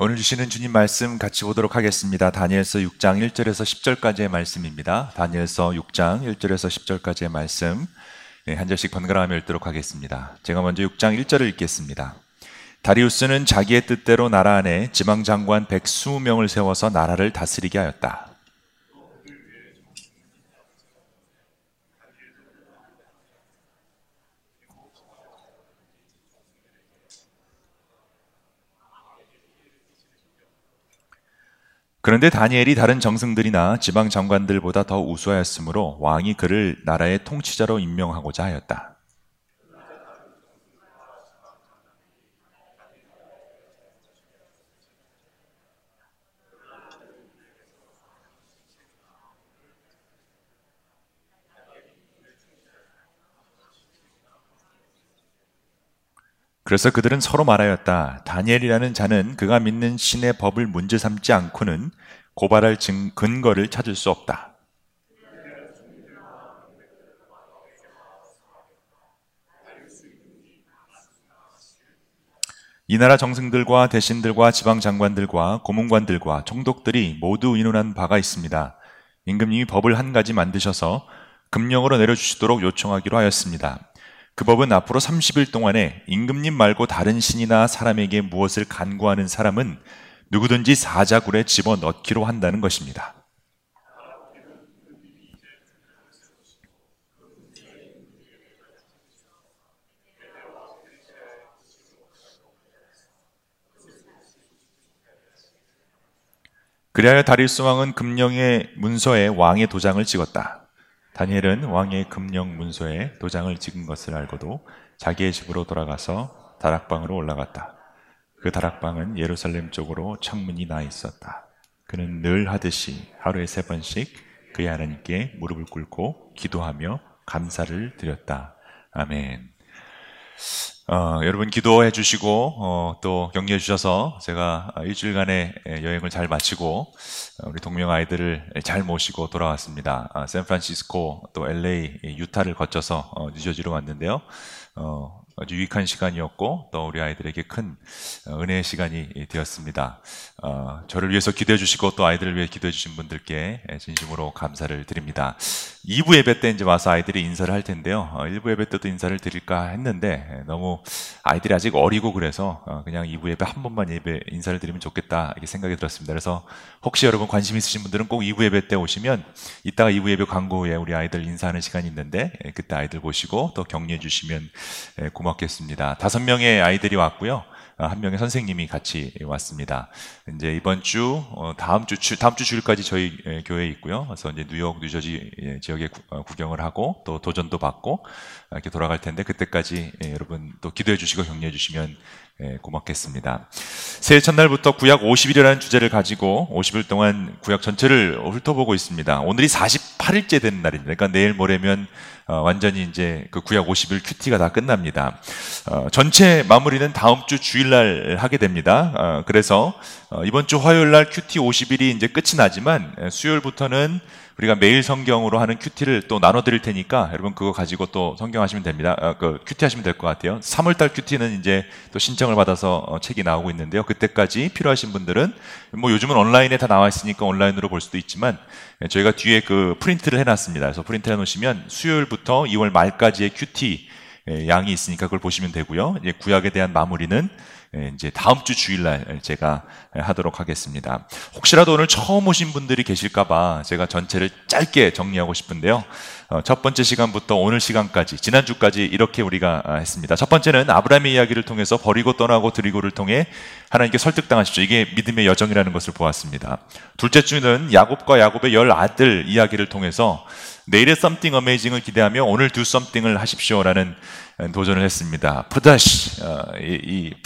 오늘 주시는 주님 말씀 같이 보도록 하겠습니다. 다니엘서 6장 1절에서 10절까지의 말씀입니다. 다니엘서 6장 1절에서 10절까지의 말씀 네, 한 절씩 번갈아가며 읽도록 하겠습니다. 제가 먼저 6장 1절을 읽겠습니다. 다리우스는 자기의 뜻대로 나라 안에 지방 장관 120명을 세워서 나라를 다스리게 하였다. 그런데 다니엘이 다른 정승들이나 지방 장관들보다 더 우수하였으므로 왕이 그를 나라의 통치자로 임명하고자 하였다. 그래서 그들은 서로 말하였다. 다니엘이라는 자는 그가 믿는 신의 법을 문제 삼지 않고는 고발할 증, 근거를 찾을 수 없다. 이 나라 정승들과 대신들과 지방 장관들과 고문관들과 총독들이 모두 인원한 바가 있습니다. 임금님이 법을 한 가지 만드셔서 금령으로 내려주시도록 요청하기로 하였습니다. 그 법은 앞으로 30일 동안에 임금님 말고 다른 신이나 사람에게 무엇을 간구하는 사람은 누구든지 사자굴에 집어 넣기로 한다는 것입니다. 그리하여 다리스 왕은 금령의 문서에 왕의 도장을 찍었다. 다니엘은 왕의 금령 문서에 도장을 찍은 것을 알고도 자기의 집으로 돌아가서 다락방으로 올라갔다. 그 다락방은 예루살렘 쪽으로 창문이 나 있었다. 그는 늘 하듯이 하루에 세 번씩 그의 하나님께 무릎을 꿇고 기도하며 감사를 드렸다. 아멘. 어, 여러분 기도해 주시고 어, 또 격려해 주셔서 제가 일주일간의 여행을 잘 마치고 어, 우리 동명 아이들을 잘 모시고 돌아왔습니다. 아, 샌프란시스코 또 LA, 유타를 거쳐서 어, 뉴저지로 왔는데요. 어, 아주 유익한 시간이었고 또 우리 아이들에게 큰 어, 은혜의 시간이 되었습니다. 어, 저를 위해서 기도해 주시고 또 아이들을 위해 기도해 주신 분들께 진심으로 감사를 드립니다. 2부 예배 때 이제 와서 아이들이 인사를 할 텐데요. 어, 1부 예배 때도 인사를 드릴까 했는데 너무 아이들이 아직 어리고 그래서 어, 그냥 2부 예배 한 번만 예배 인사를 드리면 좋겠다 이렇게 생각이 들었습니다. 그래서 혹시 여러분 관심 있으신 분들은 꼭 2부 예배 때 오시면 이따가 2부 예배 광고 후에 우리 아이들 인사하는 시간이 있는데 그때 아이들 보시고 또 격려해 주시면 고맙습니다. 고맙겠습니다. 다섯 명의 아이들이 왔고요. 어, 한 명의 선생님이 같이 왔습니다. 이제 이번 주, 어, 다음 주, 다음 주 주일까지 저희 예, 교회에 있고요. 그래서 이제 뉴욕, 뉴저지 예, 지역에 어, 구경을 하고 또 도전도 받고 이렇게 돌아갈 텐데 그때까지 예, 여러분 또 기도해 주시고 격려해 주시면 고맙겠습니다. 새해 첫날부터 구약 50일이라는 주제를 가지고 50일 동안 구약 전체를 훑어보고 있습니다. 오늘이 48일째 되는 날입니다. 그러니까 내일 모레면 어, 완전히 이제 그 구약 50일 QT가 다 끝납니다. 어, 전체 마무리는 다음 주 주일날 하게 됩니다. 어, 그래서 어, 이번 주 화요일 날 QT 50일이 이제 끝이 나지만 수요일부터는 우리가 매일 성경으로 하는 QT를 또 나눠드릴 테니까 여러분 그거 가지고 또 성경 하시면 됩니다. 어, 그 QT 하시면 될 것 같아요. 3월달 QT는 이제 또 신청을 받아서 어, 책이 나오고 있는데요. 그때까지 필요하신 분들은 뭐 요즘은 온라인에 다 나와 있으니까 온라인으로 볼 수도 있지만 예, 저희가 뒤에 그 프린트를 해놨습니다. 그래서 프린트 해놓으시면 수요일부터 2월 말까지의 QT 예, 양이 있으니까 그걸 보시면 되고요. 이제 구약에 대한 마무리는 예, 이제 다음 주 주일날 제가 하도록 하겠습니다. 혹시라도 오늘 처음 오신 분들이 계실까봐 제가 전체를 짧게 정리하고 싶은데요. 어, 첫 번째 시간부터 오늘 시간까지, 지난주까지 이렇게 우리가 아, 했습니다. 첫 번째는 아브라함의 이야기를 통해서 버리고 떠나고 드리고를 통해 하나님께 설득당하십시오. 이게 믿음의 여정이라는 것을 보았습니다. 둘째 주는 야곱과 야곱의 열 아들 이야기를 통해서 내일의 something amazing을 기대하며 오늘 do something을 하십시오라는 도전을 했습니다. 푸다시, 어,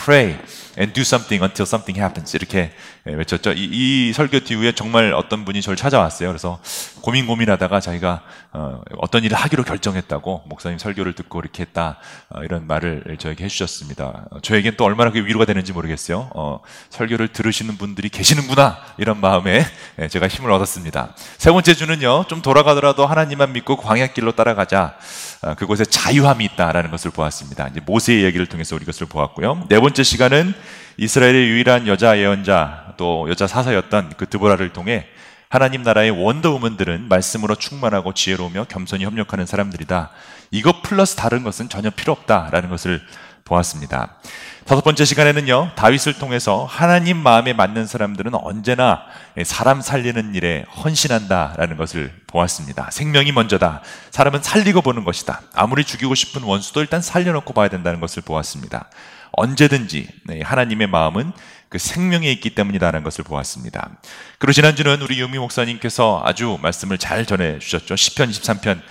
pray and do something until something happens 이렇게 외쳤죠. 이, 이 설교 뒤후에 정말 어떤 분이 저를 찾아왔어요. 그래서 고민 고민하다가 자기가 어, 떤 일을 하기로 결정했다고 목사님 설교를 듣고 이렇게 했다 어, 이런 말을 저에게 해주셨습니다. 어, 저에겐 또 얼마나 위로가 되는지 모르겠어요. 어, 설교를 들으시는 분들이 계시는구나 이런 마음에 제가 힘을 얻었습니다. 세 번째 주는요, 좀 돌아가더라도 하나님만 믿고 광야길로 따라가자. 어, 그곳에 자유함이 있다라는 것을 보았습니다. 이제 모세의 얘기를 통해서 우리 것을 보았고요. 네 번째 시간은 이스라엘의 유일한 여자 예언자 또 여자 사사였던 그 드보라를 통해 하나님 나라의 원더우먼들은 말씀으로 충만하고 지혜로우며 겸손히 협력하는 사람들이다. 이것 플러스 다른 것은 전혀 필요 없다라는 것을 보았습니다. 다섯 번째 시간에는요, 다윗을 통해서 하나님 마음에 맞는 사람들은 언제나 사람 살리는 일에 헌신한다라는 것을 보았습니다. 생명이 먼저다. 사람은 살리고 보는 것이다. 아무리 죽이고 싶은 원수도 일단 살려놓고 봐야 된다는 것을 보았습니다. 언제든지 네, 하나님의 마음은 그 생명에 있기 때문이다라는 것을 보았습니다. 그리고 지난주는 우리 유미 목사님께서 아주 말씀을 잘 전해 주셨죠. 10편, 23편 어,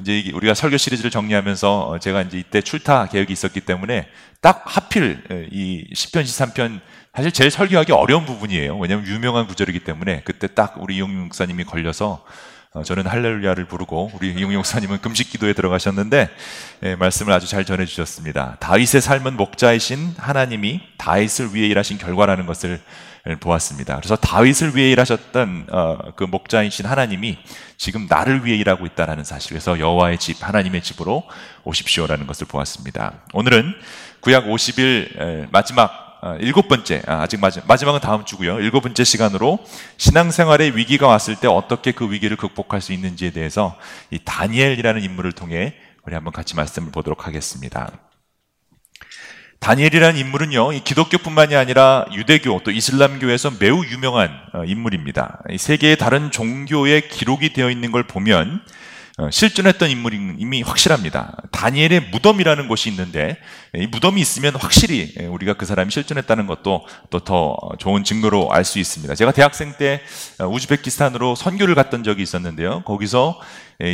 이제 우리가 설교 시리즈를 정리하면서 어, 제가 이제 이때 출타 계획이 있었기 때문에 딱 하필 어, 이 10편, 13편 사실 제일 설교하기 어려운 부분이에요. 왜냐하면 유명한 구절이기 때문에 그때 딱 우리 이용용 목사님이 걸려서 저는 할렐루야를 부르고 우리 이용용 목사님은 금식 기도에 들어가셨는데 예, 말씀을 아주 잘 전해 주셨습니다. 다윗의 삶은 목자이신 하나님이 다윗을 위해 일하신 결과라는 것을 보았습니다. 그래서 다윗을 위해 일하셨던 어, 그 목자이신 하나님이 지금 나를 위해 일하고 있다는 사실. 그래서 여호와의 집, 하나님의 집으로 오십시오라는 것을 보았습니다. 오늘은 구약 50일 마지막 어, 일곱 번째, 아, 아직 마지막, 마지막은 다음 주고요. 일곱 번째 시간으로 신앙생활에 위기가 왔을 때 어떻게 그 위기를 극복할 수 있는지에 대해서 이 다니엘이라는 인물을 통해 우리 한번 같이 말씀을 보도록 하겠습니다. 다니엘이라는 인물은요, 기독교뿐만이 아니라 유대교 또 이슬람교에서 매우 유명한 어, 인물입니다. 세계의 다른 종교에 기록이 되어 있는 걸 보면 어, 실존했던 인물임이 확실합니다. 다니엘의 무덤이라는 곳이 있는데 이 무덤이 있으면 확실히 우리가 그 사람이 실존했다는 것도 또 더 좋은 증거로 알 수 있습니다. 제가 대학생 때 어, 우즈베키스탄으로 선교를 갔던 적이 있었는데요. 거기서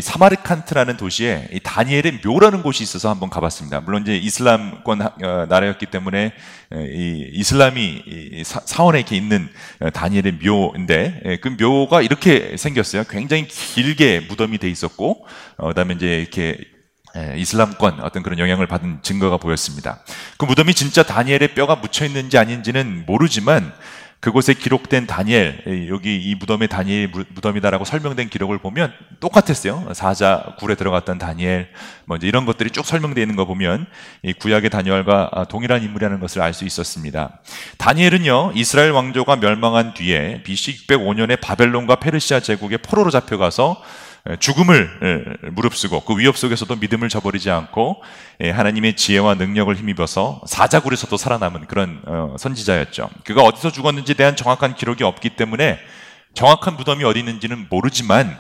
사마르칸트라는 도시에 다니엘의 묘라는 곳이 있어서 한번 가봤습니다. 물론 이제 이슬람권 어, 나라였기 때문에 이 이슬람이 사원에 이렇게 있는 어, 다니엘의 묘인데 그 묘가 이렇게 생겼어요. 굉장히 길게 무덤이 돼 있었고 어, 그다음에 이제 이렇게 이슬람권 어떤 그런 영향을 받은 증거가 보였습니다. 그 무덤이 진짜 다니엘의 뼈가 묻혀 있는지 아닌지는 모르지만 그곳에 기록된 다니엘, 여기 이 무덤의 다니엘 무덤이다라고 설명된 기록을 보면 똑같았어요. 사자 굴에 들어갔던 다니엘, 뭐 이제 이런 것들이 쭉 설명되어 있는 거 보면 이 구약의 다니엘과 동일한 인물이라는 것을 알 수 있었습니다. 다니엘은요, 이스라엘 왕조가 멸망한 뒤에 BC 605년에 바벨론과 페르시아 제국의 포로로 잡혀가서 죽음을 무릅쓰고 그 위협 속에서도 믿음을 저버리지 않고 하나님의 지혜와 능력을 힘입어서 사자굴에서도 살아남은 그런 어, 선지자였죠. 그가 어디서 죽었는지에 대한 정확한 기록이 없기 때문에 정확한 무덤이 어디 있는지는 모르지만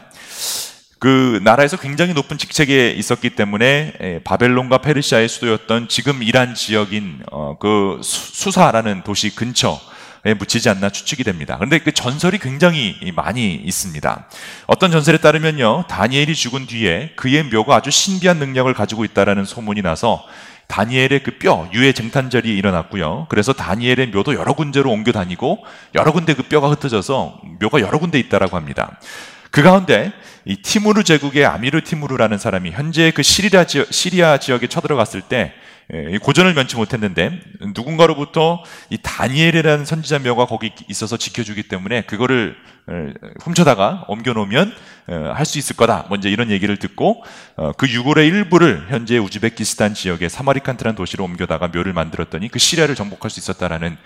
그 나라에서 굉장히 높은 직책에 있었기 때문에 바벨론과 페르시아의 수도였던 지금 이란 지역인 어, 그 수사라는 도시 근처 에 묻히지 않나 추측이 됩니다. 그런데 그 전설이 굉장히 많이 있습니다. 어떤 전설에 따르면요, 다니엘이 죽은 뒤에 그의 묘가 아주 신비한 능력을 가지고 있다라는 소문이 나서 다니엘의 그 뼈, 유해 쟁탄절이 일어났고요. 그래서 다니엘의 묘도 여러 군데로 옮겨 다니고 여러 군데 그 뼈가 흩어져서 묘가 여러 군데 있다라고 합니다. 그 가운데 이 티무르 제국의 아미르 티무르라는 사람이 현재 그 시리아 지역, 시리아 지역에 쳐들어갔을 때 예, 고전을 면치 못했는데 누군가로부터 이 다니엘이라는 선지자 묘가 거기 있어서 지켜주기 때문에 그거를 어, 훔쳐다가 옮겨놓으면 어, 할수 있을 거다. 먼저 이런 얘기를 듣고 어, 그 유골의 일부를 현재 우즈베키스탄 지역의 사마리칸트라는 도시로 옮겨다가 묘를 만들었더니 그 시리아를 정복할 수 있었다라는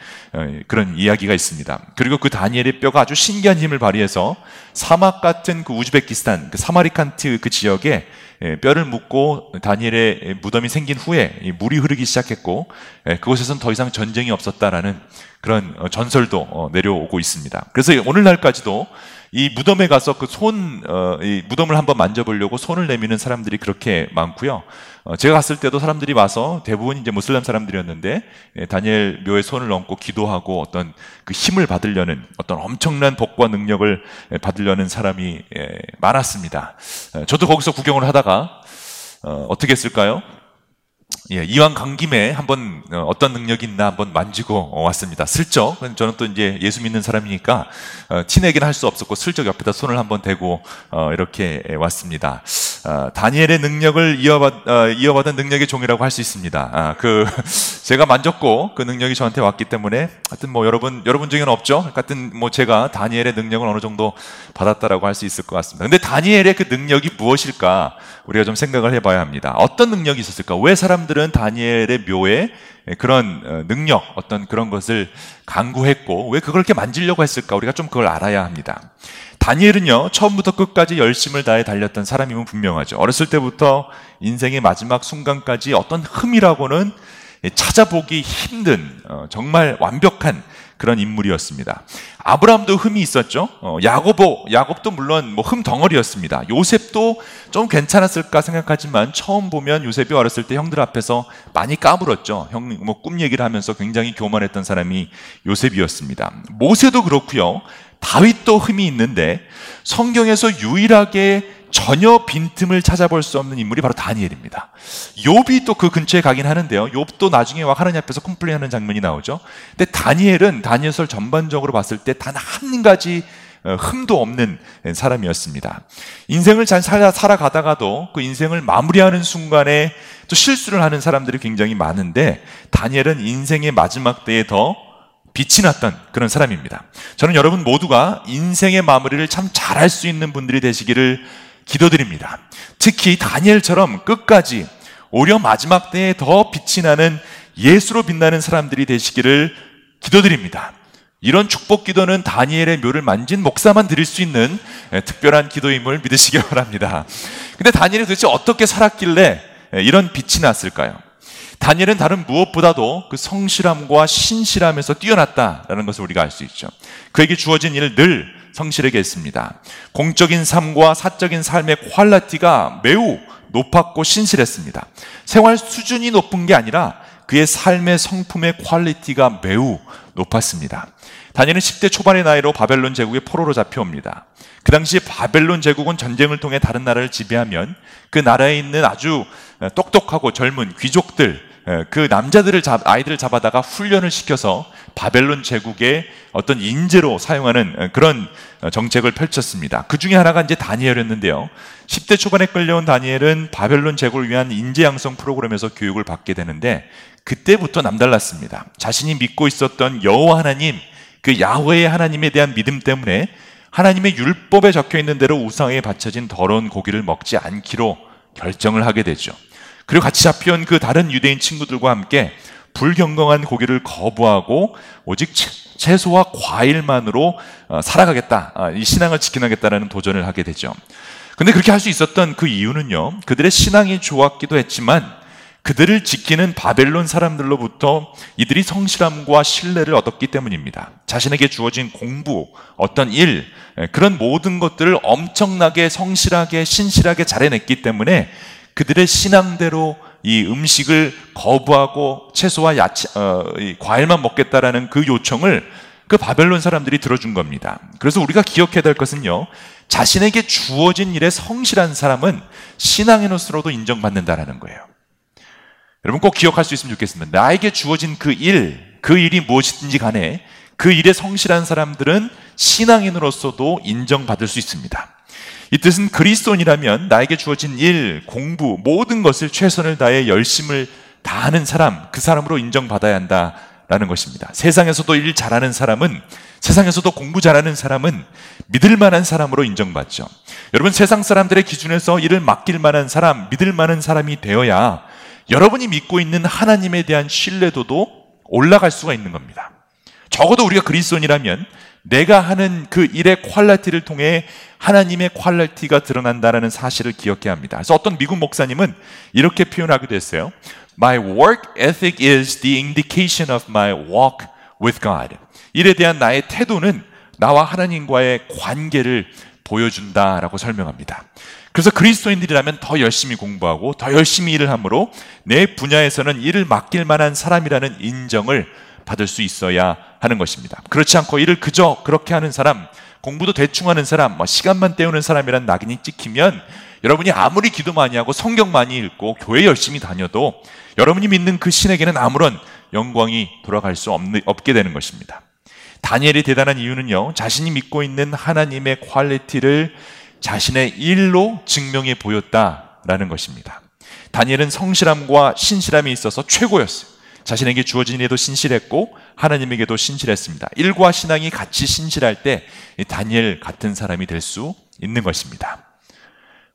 그런 이야기가 있습니다. 그리고 그 다니엘의 뼈가 아주 신기한 힘을 발휘해서 사막 같은 그 우즈베키스탄 그 사마리칸트 그 지역에 예, 뼈를 묻고 다니엘의 무덤이 생긴 후에 물이 흐르기 시작했고 예, 그곳에서는 더 이상 전쟁이 없었다라는 그런 어, 전설도 어, 내려오고 있습니다. 그래서 오늘날까지도 이 무덤에 가서 그 손, 어, 이 무덤을 한번 만져보려고 손을 내미는 사람들이 그렇게 많고요. 어, 제가 갔을 때도 사람들이 와서 대부분 이제 무슬람 사람들이었는데 예, 다니엘 묘에 손을 얹고 기도하고 어떤 그 힘을 받으려는 어떤 엄청난 복과 능력을 예, 받으려는 사람이 예, 많았습니다. 어, 저도 거기서 구경을 하다가 어, 어떻게 했을까요? 예, 이왕 간 김에 한번 어, 어떤 능력이 있나 한번 만지고 왔습니다. 슬쩍. 저는 또 이제 예수 믿는 사람이니까 어, 티내기는 할 수 없었고 슬쩍 옆에다 손을 한번 대고 어, 이렇게 왔습니다. 어, 다니엘의 능력을 이어받, 어, 이어받은 능력의 종이라고 할 수 있습니다. 아, 그 제가 만졌고 그 능력이 저한테 왔기 때문에 하여튼 뭐 여러분 여러분 중에는 없죠. 하여튼 뭐 제가 다니엘의 능력을 어느 정도 받았다라고 할 수 있을 것 같습니다. 근데 다니엘의 그 능력이 무엇일까 우리가 좀 생각을 해봐야 합니다. 어떤 능력이 있었을까? 왜 사람들은 다니엘의 묘에 그런 어, 능력, 어떤 그런 것을 강구했고 왜 그걸 이렇게 만지려고 했을까? 우리가 좀 그걸 알아야 합니다. 다니엘은요, 처음부터 끝까지 열심을 다해 달렸던 사람임은 분명하죠. 어렸을 때부터 인생의 마지막 순간까지 어떤 흠이라고는 찾아보기 힘든, 어, 정말 완벽한 그런 인물이었습니다. 아브라함도 흠이 있었죠. 어, 야고보, 야곱도 물론 뭐 흠 덩어리였습니다. 요셉도 좀 괜찮았을까 생각하지만 처음 보면 요셉이 어렸을 때 형들 앞에서 많이 까불었죠. 형 뭐 꿈 얘기를 하면서 굉장히 교만했던 사람이 요셉이었습니다. 모세도 그렇고요. 다윗도 흠이 있는데 성경에서 유일하게 전혀 빈틈을 찾아볼 수 없는 인물이 바로 다니엘입니다. 욥이 또 그 근처에 가긴 하는데요. 욥도 나중에 와 하나님 앞에서 컴플레인하는 장면이 나오죠. 근데 다니엘은 다니엘설 전반적으로 봤을 때 단 한 가지 어, 흠도 없는 사람이었습니다. 인생을 잘 살아, 살아 가다가도 그 인생을 마무리하는 순간에 또 실수를 하는 사람들이 굉장히 많은데 다니엘은 인생의 마지막 때에 더 빛이 났던 그런 사람입니다. 저는 여러분 모두가 인생의 마무리를 참 잘할 수 있는 분들이 되시기를 기도드립니다. 특히 다니엘처럼 끝까지 오히려 마지막 때에 더 빛이 나는 예수로 빛나는 사람들이 되시기를 기도드립니다. 이런 축복 기도는 다니엘의 묘를 만진 목사만 드릴 수 있는 특별한 기도임을 믿으시기 바랍니다. 근데 다니엘이 도대체 어떻게 살았길래 이런 빛이 났을까요? 다니엘은 다른 무엇보다도 그 성실함과 신실함에서 뛰어났다라는 것을 우리가 알 수 있죠. 그에게 주어진 일을 늘 성실하게 했습니다. 공적인 삶과 사적인 삶의 quality가 매우 높았고 신실했습니다. 생활 수준이 높은 게 아니라 그의 삶의 성품의 quality가 매우 높았습니다. 다니엘은 10대 초반의 나이로 바벨론 제국의 포로로 잡혀옵니다. 그 당시 바벨론 제국은 전쟁을 통해 다른 나라를 지배하면 그 나라에 있는 아주 똑똑하고 젊은 귀족들, 예, 그 남자들을 잡, 아이들을 잡아다가 훈련을 시켜서 바벨론 제국의 어떤 인재로 사용하는 예, 그런 어, 정책을 펼쳤습니다. 그 중에 하나가 이제 다니엘이었는데요. 10대 초반에 끌려온 다니엘은 바벨론 제국을 위한 인재 양성 프로그램에서 교육을 받게 되는데 그때부터 남달랐습니다. 자신이 믿고 있었던 여호와 하나님, 그 야훼의 하나님에 대한 믿음 때문에 하나님의 율법에 적혀 있는 대로 우상에 바쳐진 더러운 고기를 먹지 않기로 결정을 하게 되죠. 그리고 같이 잡혀온 그 다른 유대인 친구들과 함께 불경건한 고기를 거부하고 오직 채소와 과일만으로 어, 살아가겠다. 아, 이 신앙을 지켜나겠다라는 도전을 하게 되죠. 근데 그렇게 할 수 있었던 그 이유는요. 그들의 신앙이 좋았기도 했지만 그들을 지키는 바벨론 사람들로부터 이들이 성실함과 신뢰를 얻었기 때문입니다. 자신에게 주어진 공부, 어떤 일, 그런 모든 것들을 엄청나게 성실하게, 신실하게 잘해냈기 때문에 그들의 신앙대로 이 음식을 거부하고 채소와 야채, 어, 과일만 먹겠다라는 그 요청을 그 바벨론 사람들이 들어준 겁니다. 그래서 우리가 기억해야 될 것은요, 자신에게 주어진 일에 성실한 사람은 신앙인으로서도 인정받는다라는 거예요. 여러분 꼭 기억할 수 있으면 좋겠습니다. 나에게 주어진 그 일, 그 일이 무엇이든지 간에 그 일에 성실한 사람들은 신앙인으로서도 인정받을 수 있습니다. 이 뜻은 그리스도인이라면 나에게 주어진 일, 공부, 모든 것을 최선을 다해 열심을 다하는 사람, 그 사람으로 인정받아야 한다라는 것입니다. 세상에서도 일 잘하는 사람은, 세상에서도 공부 잘하는 사람은 믿을 만한 사람으로 인정받죠. 여러분, 세상 사람들의 기준에서 일을 맡길 만한 사람, 믿을 만한 사람이 되어야 여러분이 믿고 있는 하나님에 대한 신뢰도도 올라갈 수가 있는 겁니다. 적어도 우리가 그리스도인이라면 내가 하는 그 일의 quality를 통해 하나님의 quality가 드러난다는 사실을 기억해야 합니다. 그래서 어떤 미국 목사님은 이렇게 표현하기도 했어요. My work ethic is the indication of my walk with God. 일에 대한 나의 태도는 나와 하나님과의 관계를 보여준다라고 설명합니다. 그래서 그리스도인들이라면 더 열심히 공부하고 더 열심히 일을 하므로 내 분야에서는 일을 맡길 만한 사람이라는 인정을 받을 수 있어야 하는 것입니다. 그렇지 않고 일을 그저 그렇게 하는 사람, 공부도 대충 하는 사람, 뭐 시간만 때우는 사람이란 낙인이 찍히면 여러분이 아무리 기도 많이 하고 성경 많이 읽고 교회 열심히 다녀도 여러분이 믿는 그 신에게는 아무런 영광이 돌아갈 수 없는, 없게 되는 것입니다. 다니엘이 대단한 이유는요, 자신이 믿고 있는 하나님의 quality를 자신의 일로 증명해 보였다라는 것입니다. 다니엘은 성실함과 신실함이 있어서 최고였어요. 자신에게 주어진 일에도 신실했고 하나님에게도 신실했습니다. 일과 신앙이 같이 신실할 때 다니엘 같은 사람이 될 수 있는 것입니다.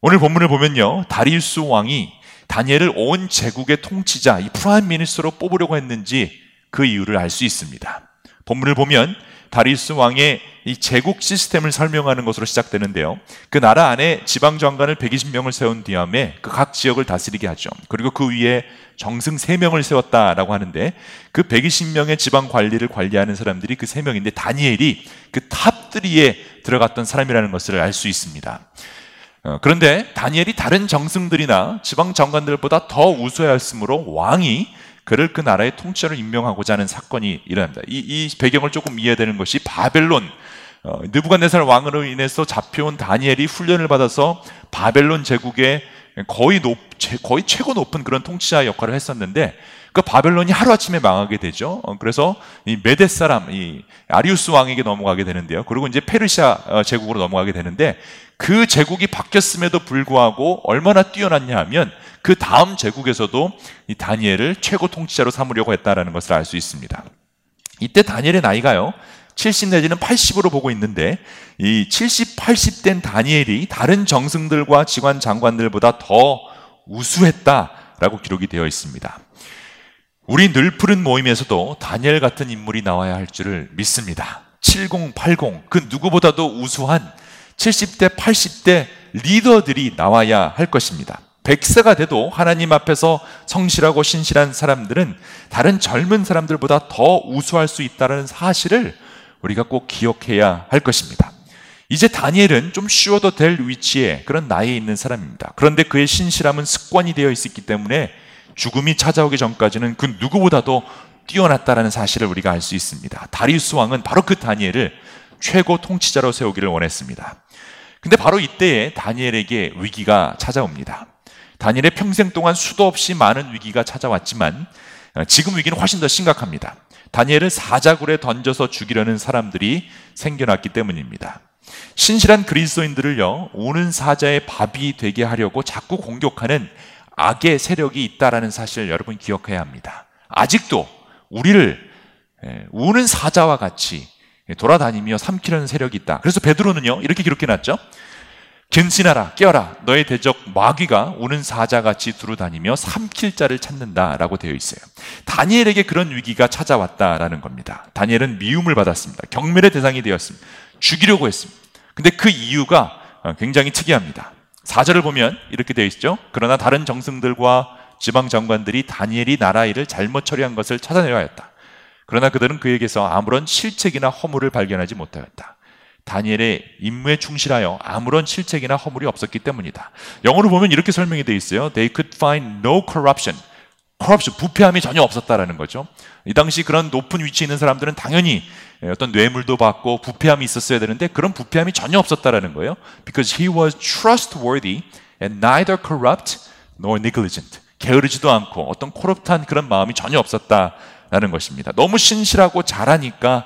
오늘 본문을 보면요. 다리우스 왕이 다니엘을 온 제국의 통치자, 이 prime minister로 뽑으려고 했는지 그 이유를 알 수 있습니다. 본문을 보면 다리우스 왕의 이 제국 시스템을 설명하는 것으로 시작되는데요. 그 나라 안에 지방 장관을 120명을 세운 다음에 그 각 지역을 다스리게 하죠. 그리고 그 위에 정승 3명을 세웠다라고 하는데 그 120명의 지방 관리를 관리하는 사람들이 그 3명인데 다니엘이 그 top 3에 들어갔던 사람이라는 것을 알 수 있습니다. 어, 그런데 다니엘이 다른 정승들이나 지방 장관들보다 더 우수하였으므로 왕이 그를 그 나라의 통치자로 임명하고자 하는 사건이 일어납니다. 이, 이 배경을 조금 이해되는 것이 바벨론 어, 느부갓네살 왕으로 인해서 잡혀온 다니엘이 훈련을 받아서 바벨론 제국의 거의 높, 거의 최고 높은 그런 통치자 역할을 했었는데 그 바벨론이 하루아침에 망하게 되죠. 어, 그래서 이 메데 사람, 이 아리우스 왕에게 넘어가게 되는데요. 그리고 이제 페르시아 어, 제국으로 넘어가게 되는데 그 제국이 바뀌었음에도 불구하고 얼마나 뛰어났냐 하면 그 다음 제국에서도 이 다니엘을 최고 통치자로 삼으려고 했다라는 것을 알 수 있습니다. 이때 다니엘의 나이가요. 70 내지는 80으로 보고 있는데 이 70, 80된 다니엘이 다른 정승들과 지관 장관들보다 더 우수했다라고 기록이 되어 있습니다. 우리 늘 푸른 모임에서도 다니엘 같은 인물이 나와야 할 줄을 믿습니다. 70, 80, 그 누구보다도 우수한 70대, 80대 리더들이 나와야 할 것입니다. 100세가 돼도 하나님 앞에서 성실하고 신실한 사람들은 다른 젊은 사람들보다 더 우수할 수 있다는 사실을 우리가 꼭 기억해야 할 것입니다. 이제 다니엘은 좀 쉬어도 될 위치에 그런 나이에 있는 사람입니다. 그런데 그의 신실함은 습관이 되어 있었기 때문에 죽음이 찾아오기 전까지는 그 누구보다도 뛰어났다라는 사실을 우리가 알 수 있습니다. 다리우스 왕은 바로 그 다니엘을 최고 통치자로 세우기를 원했습니다. 근데 바로 이때에 다니엘에게 위기가 찾아옵니다. 다니엘의 평생 동안 수도 없이 많은 위기가 찾아왔지만 어, 지금 위기는 훨씬 더 심각합니다. 다니엘을 사자굴에 던져서 죽이려는 사람들이 생겨났기 때문입니다. 신실한 그리스도인들을요, 오는 사자의 밥이 되게 하려고 자꾸 공격하는 악의 세력이 있다라는 사실을 여러분 기억해야 합니다. 아직도 우리를 우는 사자와 같이 돌아다니며 삼키려는 세력이 있다. 그래서 베드로는요 이렇게 기록해 놨죠. 견신하라 깨어라 너의 대적 마귀가 우는 사자같이 두루다니며 삼킬 자를 찾는다라고 되어 있어요. 다니엘에게 그런 위기가 찾아왔다라는 겁니다. 다니엘은 미움을 받았습니다. 경멸의 대상이 되었습니다. 죽이려고 했습니다. 근데 그 이유가 굉장히 특이합니다. 4절을 보면 이렇게 되어 있죠. 그러나 다른 정승들과 지방 장관들이 다니엘이 나라 일을 잘못 처리한 것을 찾아내려 하였다. 그러나 그들은 그에게서 아무런 실책이나 허물을 발견하지 못하였다. 다니엘의 임무에 충실하여 아무런 실책이나 허물이 없었기 때문이다. 영어로 보면 이렇게 설명이 되어 있어요. They could find no corruption. Corruption, 부패함이 전혀 없었다라는 거죠. 이 당시 그런 높은 위치에 있는 사람들은 당연히 어떤 뇌물도 받고 부패함이 있었어야 되는데 그런 부패함이 전혀 없었다라는 거예요. Because he was trustworthy and neither corrupt nor negligent. 게으르지도 않고 어떤 코럽트한 그런 마음이 전혀 없었다라는 것입니다. 너무 신실하고 잘하니까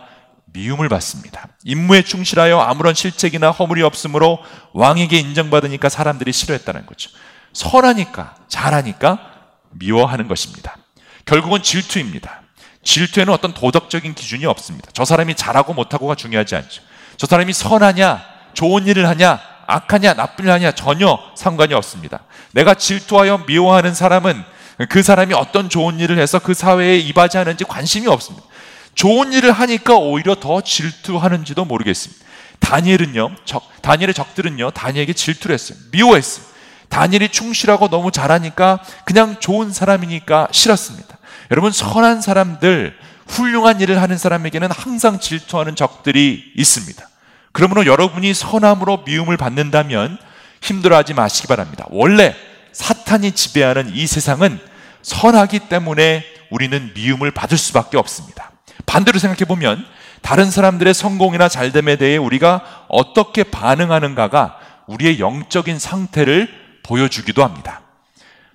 미움을 받습니다. 임무에 충실하여 아무런 실책이나 허물이 없으므로 왕에게 인정받으니까 사람들이 싫어했다는 거죠. 선하니까 잘하니까 미워하는 것입니다. 결국은 질투입니다. 질투에는 어떤 도덕적인 기준이 없습니다. 저 사람이 잘하고 못하고가 중요하지 않죠. 저 사람이 선하냐, 좋은 일을 하냐, 악하냐, 나쁜 일을 하냐 전혀 상관이 없습니다. 내가 질투하여 미워하는 사람은 그 사람이 어떤 좋은 일을 해서 그 사회에 이바지하는지 관심이 없습니다. 좋은 일을 하니까 오히려 더 질투하는지도 모르겠습니다. 다니엘은요, 적, 다니엘의 적들은요, 다니엘에게 질투를 했어요. 미워했어요. 다니엘이 충실하고 너무 잘하니까 그냥 좋은 사람이니까 싫었습니다. 여러분 선한 사람들, 훌륭한 일을 하는 사람에게는 항상 질투하는 적들이 있습니다. 그러므로 여러분이 선함으로 미움을 받는다면 힘들어하지 마시기 바랍니다. 원래 사탄이 지배하는 이 세상은 선하기 때문에 우리는 미움을 받을 수밖에 없습니다. 반대로 생각해 보면 다른 사람들의 성공이나 잘됨에 대해 우리가 어떻게 반응하는가가 우리의 영적인 상태를 보여주기도 합니다.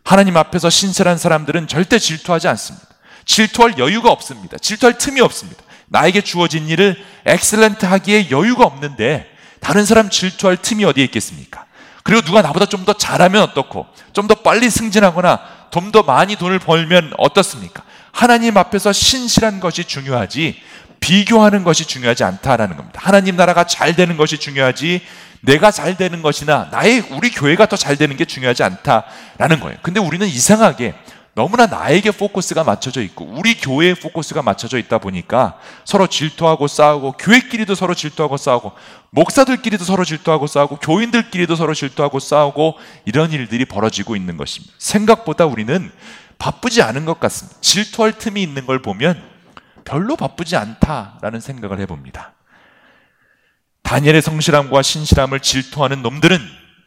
하나님 앞에서 신실한 사람들은 절대 질투하지 않습니다. 질투할 여유가 없습니다. 질투할 틈이 없습니다. 나에게 주어진 일을 excellent 하기에 여유가 없는데 다른 사람 질투할 틈이 어디에 있겠습니까? 그리고 누가 나보다 좀 더 잘하면 어떻고, 좀 더 빨리 승진하거나, 좀 더 많이 돈을 벌면 어떻습니까? 하나님 앞에서 신실한 것이 중요하지, 비교하는 것이 중요하지 않다라는 겁니다. 하나님 나라가 잘 되는 것이 중요하지, 내가 잘 되는 것이나, 나의, 우리 교회가 더 잘 되는 게 중요하지 않다라는 거예요. 근데 우리는 이상하게 너무나 나에게 포커스가 맞춰져 있고 우리 교회에 포커스가 맞춰져 있다 보니까 서로 질투하고 싸우고 교회끼리도 서로 질투하고 싸우고 목사들끼리도 서로 질투하고 싸우고 교인들끼리도 서로 질투하고 싸우고 이런 일들이 벌어지고 있는 것입니다. 생각보다 우리는 바쁘지 않은 것 같습니다. 질투할 틈이 있는 걸 보면 별로 바쁘지 않다라는 생각을 해봅니다. 다니엘의 성실함과 신실함을 질투하는 놈들은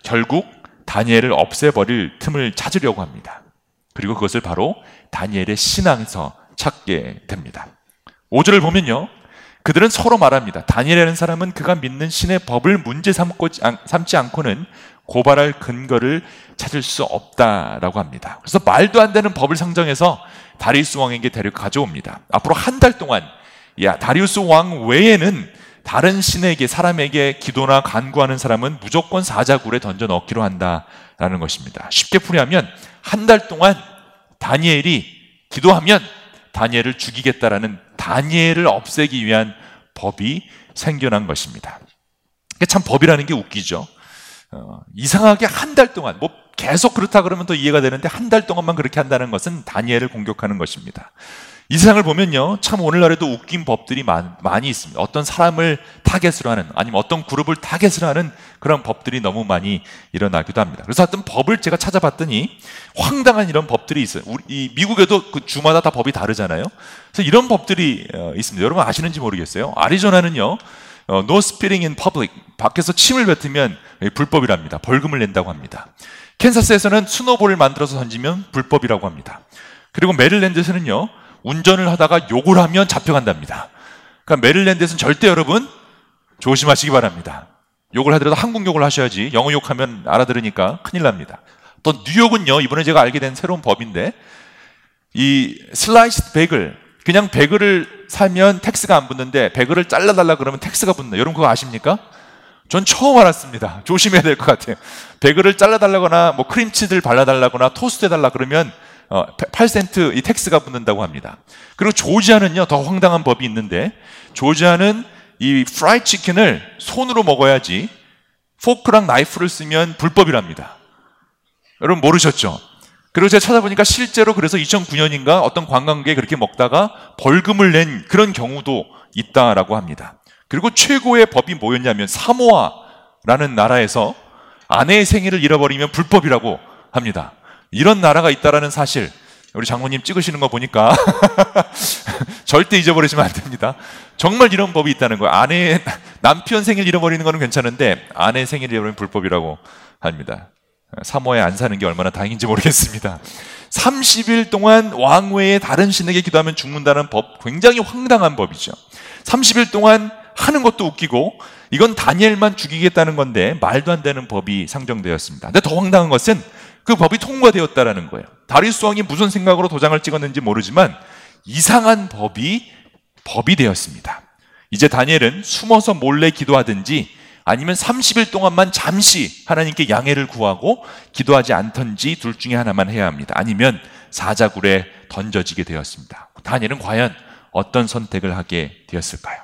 결국 다니엘을 없애버릴 틈을 찾으려고 합니다. 그리고 그것을 바로 다니엘의 신앙에서 찾게 됩니다. 5절을 보면요. 그들은 서로 말합니다. 다니엘이라는 사람은 그가 믿는 신의 법을 문제 삼고, 삼지 않고는 고발할 근거를 찾을 수 없다라고 합니다. 그래서 말도 안 되는 법을 상정해서 다리우스 왕에게 데려 가져옵니다. 앞으로 한 달 동안 야 다리우스 왕 외에는 다른 신에게 사람에게 기도나 간구하는 사람은 무조건 사자굴에 던져 넣기로 한다라는 것입니다. 쉽게 풀이하면 한 달 동안 다니엘이 기도하면 다니엘을 죽이겠다라는 다니엘을 없애기 위한 법이 생겨난 것입니다. 참 법이라는 게 웃기죠. 어, 이상하게 한 달 동안 뭐 계속 그렇다 그러면 더 이해가 되는데 한 달 동안만 그렇게 한다는 것은 다니엘을 공격하는 것입니다. 이 세상을 보면요. 참 오늘날에도 웃긴 법들이 많, 많이 있습니다. 어떤 사람을 타겟으로 하는, 아니면 어떤 그룹을 타겟으로 하는 그런 법들이 너무 많이 일어나기도 합니다. 그래서 어떤 법을 제가 찾아봤더니 황당한 이런 법들이 있어요. 우리, 이 미국에도 그 주마다 다 법이 다르잖아요. 그래서 이런 법들이 어, 있습니다. 여러분 아시는지 모르겠어요. 아리조나는요. 어, no spitting in public. 밖에서 침을 뱉으면 불법이랍니다. 벌금을 낸다고 합니다. 캔사스에서는 snowball을 만들어서 던지면 불법이라고 합니다. 그리고 메릴랜드에서는요. 운전을 하다가 욕을 하면 잡혀간답니다. 그러니까 메릴랜드에서는 절대 여러분 조심하시기 바랍니다. 욕을 하더라도 한국 욕을 하셔야지 영어 욕하면 알아들으니까 큰일 납니다. 또 뉴욕은요 이번에 제가 알게 된 새로운 법인데 이 슬라이스 베글 그냥 베글을 사면 tax가 안 붙는데 베글을 잘라달라 그러면 tax가 붙는 여러분 그거 아십니까? 전 처음 알았습니다. 조심해야 될 것 같아요. 베글을 잘라달라거나 뭐 크림치즈를 발라달라거나 토스트 해달라 그러면 8센트 어, 이 tax가 붙는다고 합니다. 그리고 조지아는요, 더 황당한 법이 있는데, 조지아는 이 프라이 치킨을 손으로 먹어야지, 포크랑 나이프를 쓰면 불법이랍니다. 여러분 모르셨죠? 그리고 제가 찾아보니까 실제로 그래서 2009년인가 어떤 관광객이 그렇게 먹다가 벌금을 낸 그런 경우도 있다라고 합니다. 그리고 최고의 법이 뭐였냐면 사모아라는 나라에서 아내의 생일을 잃어버리면 불법이라고 합니다. 이런 나라가 있다라는 사실 우리 장모님 찍으시는 거 보니까 절대 잊어버리시면 안 됩니다. 정말 이런 법이 있다는 거예요. 아내 남편 생일 잃어버리는 거는 괜찮은데 아내 생일 잃어버리면 불법이라고 합니다. 사모에 안 사는 게 얼마나 다행인지 모르겠습니다. 30일 동안 왕 외에 다른 신에게 기도하면 죽는다는 법 굉장히 황당한 법이죠. 30일 동안 하는 것도 웃기고 이건 다니엘만 죽이겠다는 건데 말도 안 되는 법이 상정되었습니다. 근데 더 황당한 것은 그 법이 통과되었다라는 거예요. 다리우스 왕이 무슨 생각으로 도장을 찍었는지 모르지만 이상한 법이 법이 되었습니다. 이제 다니엘은 숨어서 몰래 기도하든지 아니면 30일 동안만 잠시 하나님께 양해를 구하고 기도하지 않던지 둘 중에 하나만 해야 합니다. 아니면 사자굴에 던져지게 되었습니다. 다니엘은 과연 어떤 선택을 하게 되었을까요?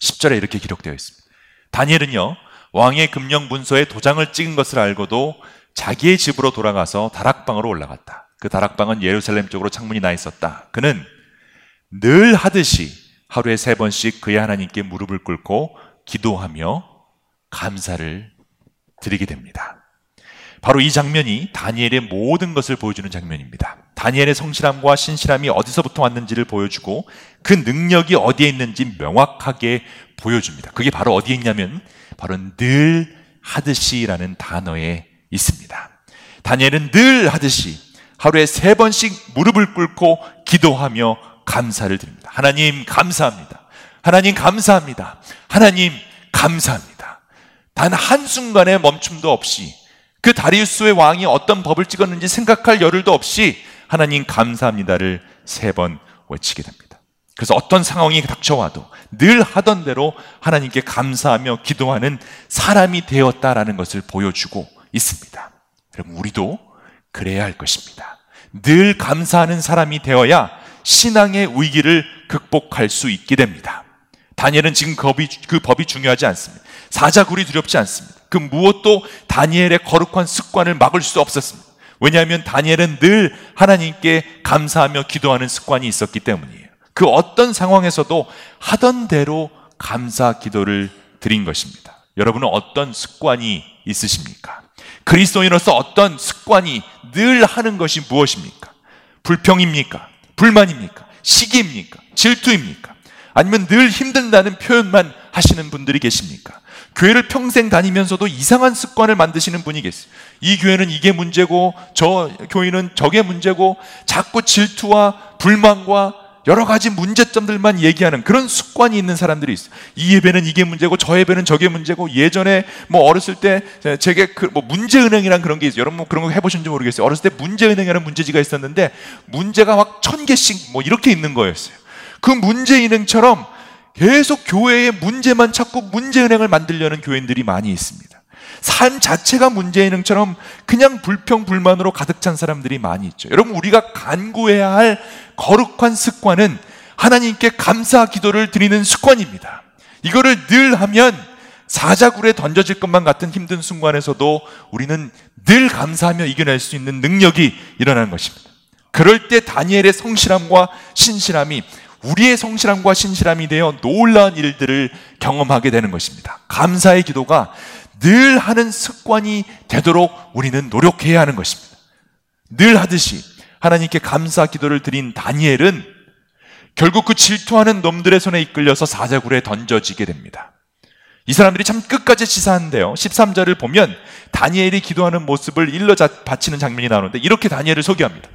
10절에 이렇게 기록되어 있습니다. 다니엘은요, 왕의 금령 문서에 도장을 찍은 것을 알고도 자기의 집으로 돌아가서 다락방으로 올라갔다. 그 다락방은 예루살렘 쪽으로 창문이 나 있었다. 그는 늘 하듯이 하루에 세 번씩 그의 하나님께 무릎을 꿇고 기도하며 감사를 드리게 됩니다. 바로 이 장면이 다니엘의 모든 것을 보여주는 장면입니다. 다니엘의 성실함과 신실함이 어디서부터 왔는지를 보여주고 그 능력이 어디에 있는지 명확하게 보여줍니다. 그게 바로 어디에 있냐면 바로 늘 하듯이라는 단어에 있습니다. 다니엘은 늘 하듯이 하루에 세 번씩 무릎을 꿇고 기도하며 감사를 드립니다. 하나님 감사합니다. 하나님 감사합니다. 하나님 감사합니다. 단 한순간의 멈춤도 없이 그 다리우스의 왕이 어떤 법을 찍었는지 생각할 여를도 없이 하나님 감사합니다를 세 번 외치게 됩니다. 그래서 어떤 상황이 닥쳐와도 늘 하던 대로 하나님께 감사하며 기도하는 사람이 되었다라는 것을 보여주고 있습니다. 여러분, 우리도 그래야 할 것입니다. 늘 감사하는 사람이 되어야 신앙의 위기를 극복할 수 있게 됩니다. 다니엘은 지금 그 법이, 그 법이 중요하지 않습니다. 사자굴이 두렵지 않습니다. 그 무엇도 다니엘의 거룩한 습관을 막을 수 없었습니다. 왜냐하면 다니엘은 늘 하나님께 감사하며 기도하는 습관이 있었기 때문이에요. 그 어떤 상황에서도 하던 대로 감사 기도를 드린 것입니다. 여러분은 어떤 습관이 있으십니까? 그리스도인으로서 어떤 습관이 늘 하는 것이 무엇입니까? 불평입니까? 불만입니까? 시기입니까? 질투입니까? 아니면 늘 힘든다는 표현만 하시는 분들이 계십니까? 교회를 평생 다니면서도 이상한 습관을 만드시는 분이 계세요. 이 교회는 이게 문제고, 저 교회는 저게 문제고, 자꾸 질투와 불만과 여러 가지 문제점들만 얘기하는 그런 습관이 있는 사람들이 있어요. 이 예배는 이게 문제고 저 예배는 저게 문제고 예전에 뭐 어렸을 때 제게 그 뭐 문제은행이란 그런 게 있어요. 여러분 뭐 그런 거 해보셨는지 모르겠어요. 어렸을 때 문제은행이라는 문제지가 있었는데 문제가 막 천 개씩 뭐 이렇게 있는 거였어요. 그 문제은행처럼 계속 교회에 문제만 찾고 문제은행을 만들려는 교인들이 많이 있습니다. 삶 자체가 문제은행처럼 그냥 불평 불만으로 가득 찬 사람들이 많이 있죠. 여러분, 우리가 간구해야 할 거룩한 습관은 하나님께 감사 기도를 드리는 습관입니다. 이거를 늘 하면 사자굴에 던져질 것만 같은 힘든 순간에서도 우리는 늘 감사하며 이겨낼 수 있는 능력이 일어나는 것입니다. 그럴 때 다니엘의 성실함과 신실함이 우리의 성실함과 신실함이 되어 놀라운 일들을 경험하게 되는 것입니다. 감사의 기도가 늘 하는 습관이 되도록 우리는 노력해야 하는 것입니다. 늘 하듯이 하나님께 감사 기도를 드린 다니엘은 결국 그 질투하는 놈들의 손에 이끌려서 사자굴에 던져지게 됩니다. 이 사람들이 참 끝까지 치사한데요. 13절을 보면 다니엘이 기도하는 모습을 일러 바치는 장면이 나오는데 이렇게 다니엘을 소개합니다.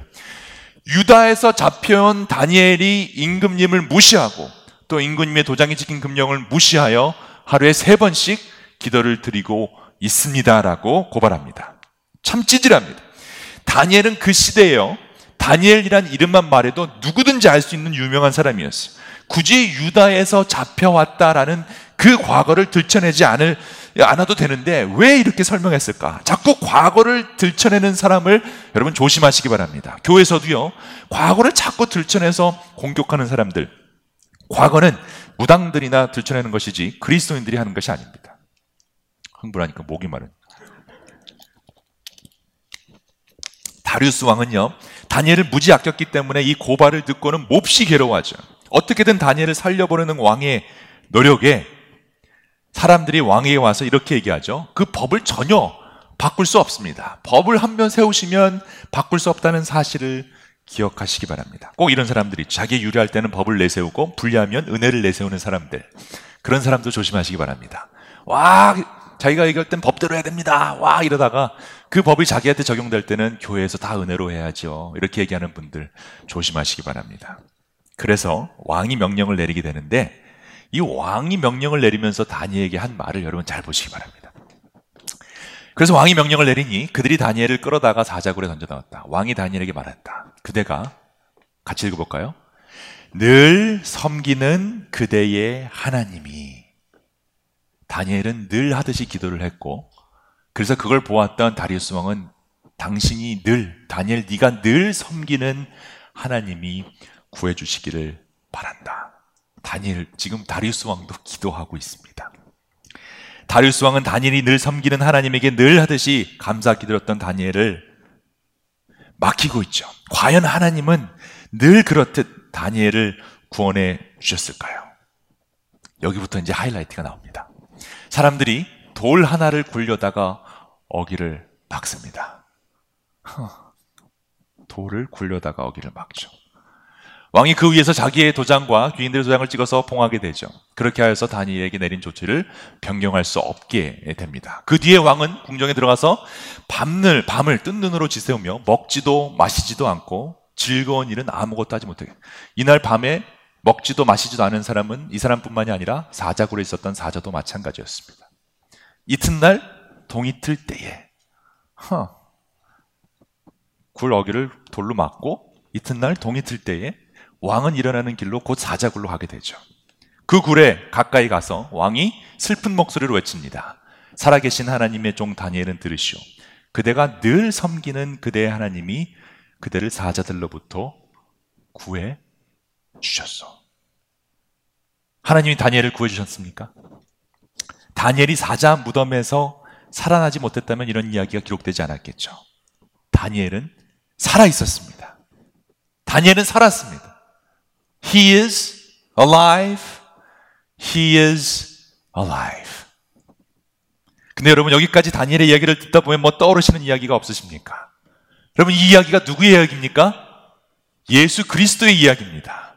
유다에서 잡혀온 다니엘이 임금님을 무시하고 또 임금님의 도장이 찍힌 금령을 무시하여 하루에 세 번씩 기도를 드리고 있습니다라고 고발합니다. 참 찌질합니다. 다니엘은 그 시대에요. 다니엘이란 이름만 말해도 누구든지 알 수 있는 유명한 사람이었어요. 굳이 유다에서 잡혀왔다라는 그 과거를 들춰내지 않을 않아도 되는데 왜 이렇게 설명했을까? 자꾸 과거를 들춰내는 사람을 여러분 조심하시기 바랍니다. 교회에서도요, 과거를 자꾸 들춰내서 공격하는 사람들. 과거는 무당들이나 들춰내는 것이지 그리스도인들이 하는 것이 아닙니다. 흥분하니까 목이 마른. 다리우스 왕은요, 다니엘을 무지 아꼈기 때문에 이 고발을 듣고는 몹시 괴로워하죠. 어떻게든 다니엘을 살려보려는 왕의 노력에 사람들이 왕에게 와서 이렇게 얘기하죠. 그 법을 전혀 바꿀 수 없습니다. 법을 한 번 세우시면 바꿀 수 없다는 사실을 기억하시기 바랍니다. 꼭 이런 사람들이 자기 유리할 때는 법을 내세우고 불리하면 은혜를 내세우는 사람들. 그런 사람도 조심하시기 바랍니다. 와, 자기가 얘기할 땐 법대로 해야 됩니다. 와, 이러다가 그 법이 자기한테 적용될 때는 교회에서 다 은혜로 해야죠. 이렇게 얘기하는 분들 조심하시기 바랍니다. 그래서 왕이 명령을 내리게 되는데 이 왕이 명령을 내리면서 다니엘에게 한 말을 여러분 잘 보시기 바랍니다. 그래서 왕이 명령을 내리니 그들이 다니엘을 끌어다가 사자굴에 던져 넣었다. 왕이 다니엘에게 말했다. 그대가 같이 읽어볼까요? 늘 섬기는 그대의 하나님이 다니엘은 늘 하듯이 기도를 했고 그래서 그걸 보았던 다리우스 왕은 당신이 늘 다니엘 네가 늘 섬기는 하나님이 구해 주시기를 바란다. 다니엘 지금 다리우스 왕도 기도하고 있습니다. 다리우스 왕은 다니엘이 늘 섬기는 하나님에게 늘 하듯이 감사 기도했던 다니엘을 막히고 있죠. 과연 하나님은 늘 그렇듯 다니엘을 구원해 주셨을까요? 여기부터 이제 하이라이트가 나옵니다. 사람들이 돌 하나를 굴려다가 어기를 막습니다. 돌을 굴려다가 어기를 막죠. 왕이 그 위에서 자기의 도장과 귀인들의 도장을 찍어서 봉하게 되죠. 그렇게 하여서 다니엘에게 내린 조치를 변경할 수 없게 됩니다. 그 뒤에 왕은 궁정에 들어가서 밤을 밤을 뜬 눈으로 지새우며 먹지도 마시지도 않고 즐거운 일은 아무것도 하지 못하게. 이날 밤에 먹지도 마시지도 않은 사람은 이 사람뿐만이 아니라 사자굴에 있었던 사자도 마찬가지였습니다. 이튿날 동이틀 때에 허, 굴 어기를 돌로 막고 이튿날 동이틀 때에 왕은 일어나는 길로 곧 사자굴로 가게 되죠. 그 굴에 가까이 가서 왕이 슬픈 목소리로 외칩니다. 살아계신 하나님의 종 다니엘은 들으시오. 그대가 늘 섬기는 그대의 하나님이 그대를 사자들로부터 구해 주셨어. 하나님이 다니엘을 구해 주셨습니까? 다니엘이 사자 무덤에서 살아나지 못했다면 이런 이야기가 기록되지 않았겠죠. 다니엘은 살아 있었습니다. 다니엘은 살았습니다. He is alive. He is alive. 근데 여러분 여기까지 다니엘의 이야기를 듣다 보면 뭐 떠오르시는 이야기가 없으십니까? 여러분 이 이야기가 누구의 이야기입니까? 예수 그리스도의 이야기입니다.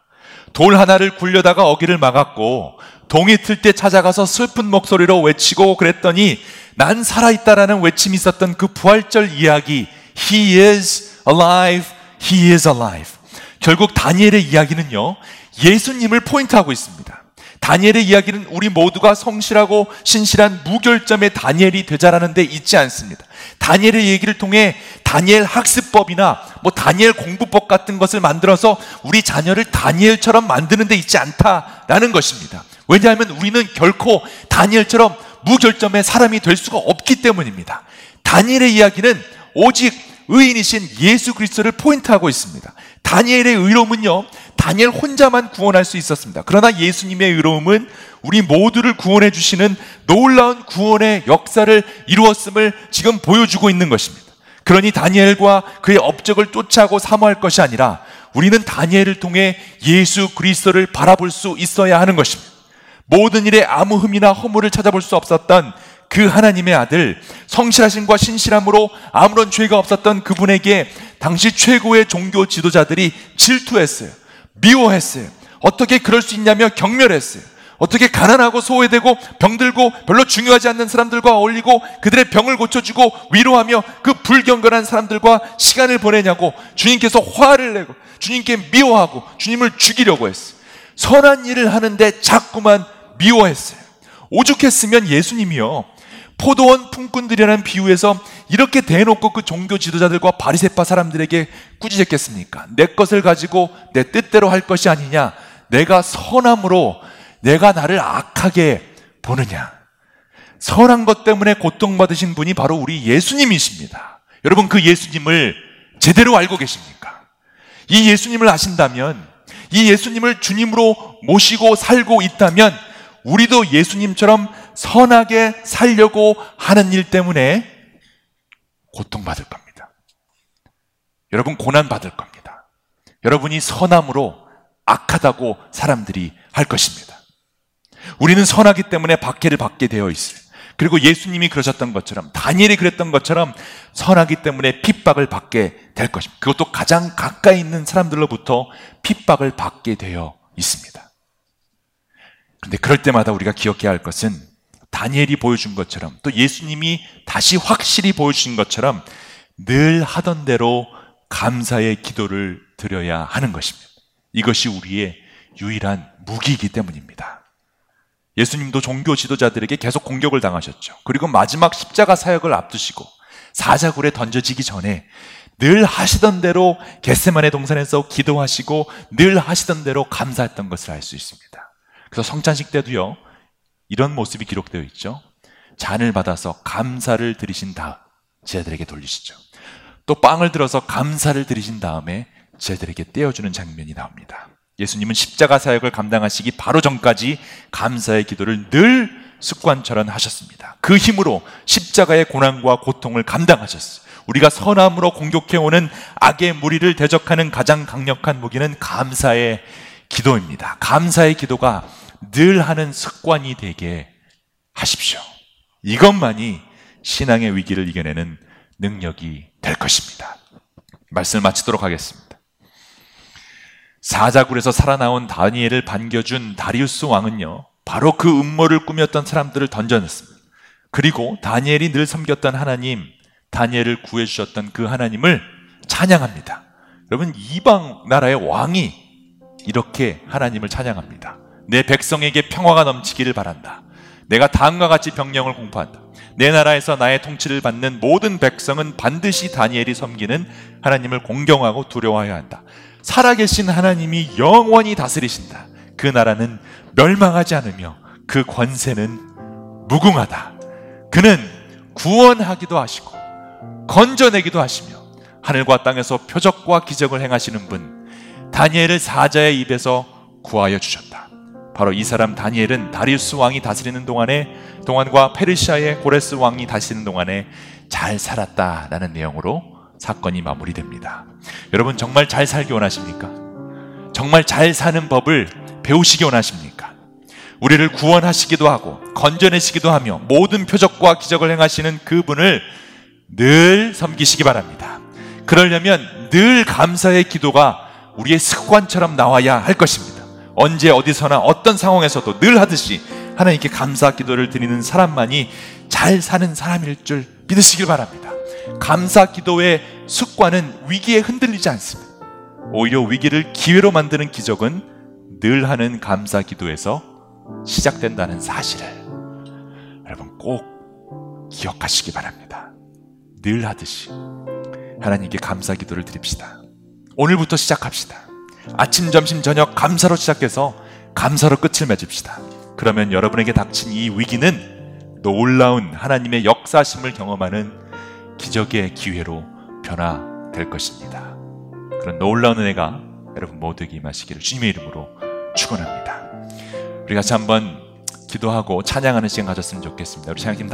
돌 하나를 굴려다가 어기를 막았고 동이 틀 때 찾아가서 슬픈 목소리로 외치고 그랬더니 난 살아있다라는 외침이 있었던 그 부활절 이야기 He is alive, He is alive 결국 다니엘의 이야기는요 예수님을 포인트하고 있습니다 다니엘의 이야기는 우리 모두가 성실하고 신실한 무결점의 다니엘이 되자라는 데 있지 않습니다. 다니엘의 얘기를 통해 다니엘 학습법이나 뭐 다니엘 공부법 같은 것을 만들어서 우리 자녀를 다니엘처럼 만드는 데 있지 않다라는 것입니다. 왜냐하면 우리는 결코 다니엘처럼 무결점의 사람이 될 수가 없기 때문입니다. 다니엘의 이야기는 오직 의인이신 예수 그리스도를 포인트하고 있습니다. 다니엘의 의로움은요, 다니엘 혼자만 구원할 수 있었습니다. 그러나 예수님의 의로움은 우리 모두를 구원해 주시는 놀라운 구원의 역사를 이루었음을 지금 보여주고 있는 것입니다. 그러니 다니엘과 그의 업적을 쫓아고 사모할 것이 아니라 우리는 다니엘을 통해 예수 그리스도를 바라볼 수 있어야 하는 것입니다. 모든 일에 아무 흠이나 허물을 찾아볼 수 없었던 그 하나님의 아들 성실하심과 신실함으로 아무런 죄가 없었던 그분에게 당시 최고의 종교 지도자들이 질투했어요. 미워했어요. 어떻게 그럴 수 있냐며 경멸했어요. 어떻게 가난하고 소외되고 병들고 별로 중요하지 않는 사람들과 어울리고 그들의 병을 고쳐주고 위로하며 그 불경건한 사람들과 시간을 보내냐고 주님께서 화를 내고 주님께 미워하고 주님을 죽이려고 했어요. 선한 일을 하는데 자꾸만 미워했어요. 오죽했으면 예수님이요. 포도원 품꾼들이라는 비유에서 이렇게 대놓고 그 종교 지도자들과 바리새파 사람들에게 꾸짖었겠습니까? 내 것을 가지고 내 뜻대로 할 것이 아니냐? 내가 선함으로 내가 나를 악하게 보느냐? 선한 것 때문에 고통받으신 분이 바로 우리 예수님이십니다. 여러분 그 예수님을 제대로 알고 계십니까? 이 예수님을 아신다면 이 예수님을 주님으로 모시고 살고 있다면 우리도 예수님처럼 선하게 살려고 하는 일 때문에 고통받을 겁니다. 여러분 고난받을 겁니다. 여러분이 선함으로 악하다고 사람들이 할 것입니다. 우리는 선하기 때문에 박해를 받게 되어 있어요. 그리고 예수님이 그러셨던 것처럼 다니엘이 그랬던 것처럼 선하기 때문에 핍박을 받게 될 것입니다. 그것도 가장 가까이 있는 사람들로부터 핍박을 받게 되어 있습니다. 그런데 그럴 때마다 우리가 기억해야 할 것은 다니엘이 보여준 것처럼 또 예수님이 다시 확실히 보여주신 것처럼 늘 하던 대로 감사의 기도를 드려야 하는 것입니다. 이것이 우리의 유일한 무기이기 때문입니다. 예수님도 종교 지도자들에게 계속 공격을 당하셨죠. 그리고 마지막 십자가 사역을 앞두시고 사자굴에 던져지기 전에 늘 하시던 대로 겟세만의 동산에서 기도하시고 늘 하시던 대로 감사했던 것을 알 수 있습니다. 그래서 성찬식 때도요. 이런 모습이 기록되어 있죠. 잔을 받아서 감사를 드리신 다음 제자들에게 돌리시죠. 또 빵을 들어서 감사를 드리신 다음에 제자들에게 떼어주는 장면이 나옵니다. 예수님은 십자가 사역을 감당하시기 바로 전까지 감사의 기도를 늘 습관처럼 하셨습니다. 그 힘으로 십자가의 고난과 고통을 감당하셨어요. 우리가 선함으로 공격해오는 악의 무리를 대적하는 가장 강력한 무기는 감사의 기도입니다. 감사의 기도가 늘 하는 습관이 되게 하십시오. 이것만이 신앙의 위기를 이겨내는 능력이 될 것입니다. 말씀을 마치도록 하겠습니다. 사자굴에서 살아나온 다니엘을 반겨준 다리우스 왕은요, 바로 그 음모를 꾸몄던 사람들을 던져냈습니다. 그리고 다니엘이 늘 섬겼던 하나님, 다니엘을 구해주셨던 그 하나님을 찬양합니다. 여러분, 이방 나라의 왕이 이렇게 하나님을 찬양합니다. 내 백성에게 평화가 넘치기를 바란다. 내가 다음과 같이 병령을 공포한다. 내 나라에서 나의 통치를 받는 모든 백성은 반드시 다니엘이 섬기는 하나님을 공경하고 두려워해야 한다. 살아계신 하나님이 영원히 다스리신다. 그 나라는 멸망하지 않으며 그 권세는 무궁하다. 그는 구원하기도 하시고 건져내기도 하시며 하늘과 땅에서 표적과 기적을 행하시는 분 다니엘을 사자의 입에서 구하여 주셨다. 바로 이 사람 다니엘은 다리우스 왕이 다스리는 동안에 동안과 페르시아의 고레스 왕이 다스리는 동안에 잘 살았다라는 내용으로 사건이 마무리됩니다. 여러분 정말 잘 살기 원하십니까? 정말 잘 사는 법을 배우시기 원하십니까? 우리를 구원하시기도 하고 건져내시기도 하며 모든 표적과 기적을 행하시는 그분을 늘 섬기시기 바랍니다. 그러려면 늘 감사의 기도가 우리의 습관처럼 나와야 할 것입니다. 언제 어디서나 어떤 상황에서도 늘 하듯이 하나님께 감사 기도를 드리는 사람만이 잘 사는 사람일 줄 믿으시길 바랍니다. 감사 기도의 습관은 위기에 흔들리지 않습니다. 오히려 위기를 기회로 만드는 기적은 늘 하는 감사 기도에서 시작된다는 사실을 여러분 꼭 기억하시기 바랍니다. 늘 하듯이 하나님께 감사 기도를 드립시다. 오늘부터 시작합시다. 아침, 점심, 저녁 감사로 시작해서 감사로 끝을 맺읍시다. 그러면 여러분에게 닥친 이 위기는 놀라운 하나님의 역사심을 경험하는 기적의 기회로 변화될 것입니다. 그런 놀라운 은혜가 여러분 모두에게 임하시기를 주님의 이름으로 축원합니다. 우리 같이 한번 기도하고 찬양하는 시간 가졌으면 좋겠습니다. 우리 찬양팀 다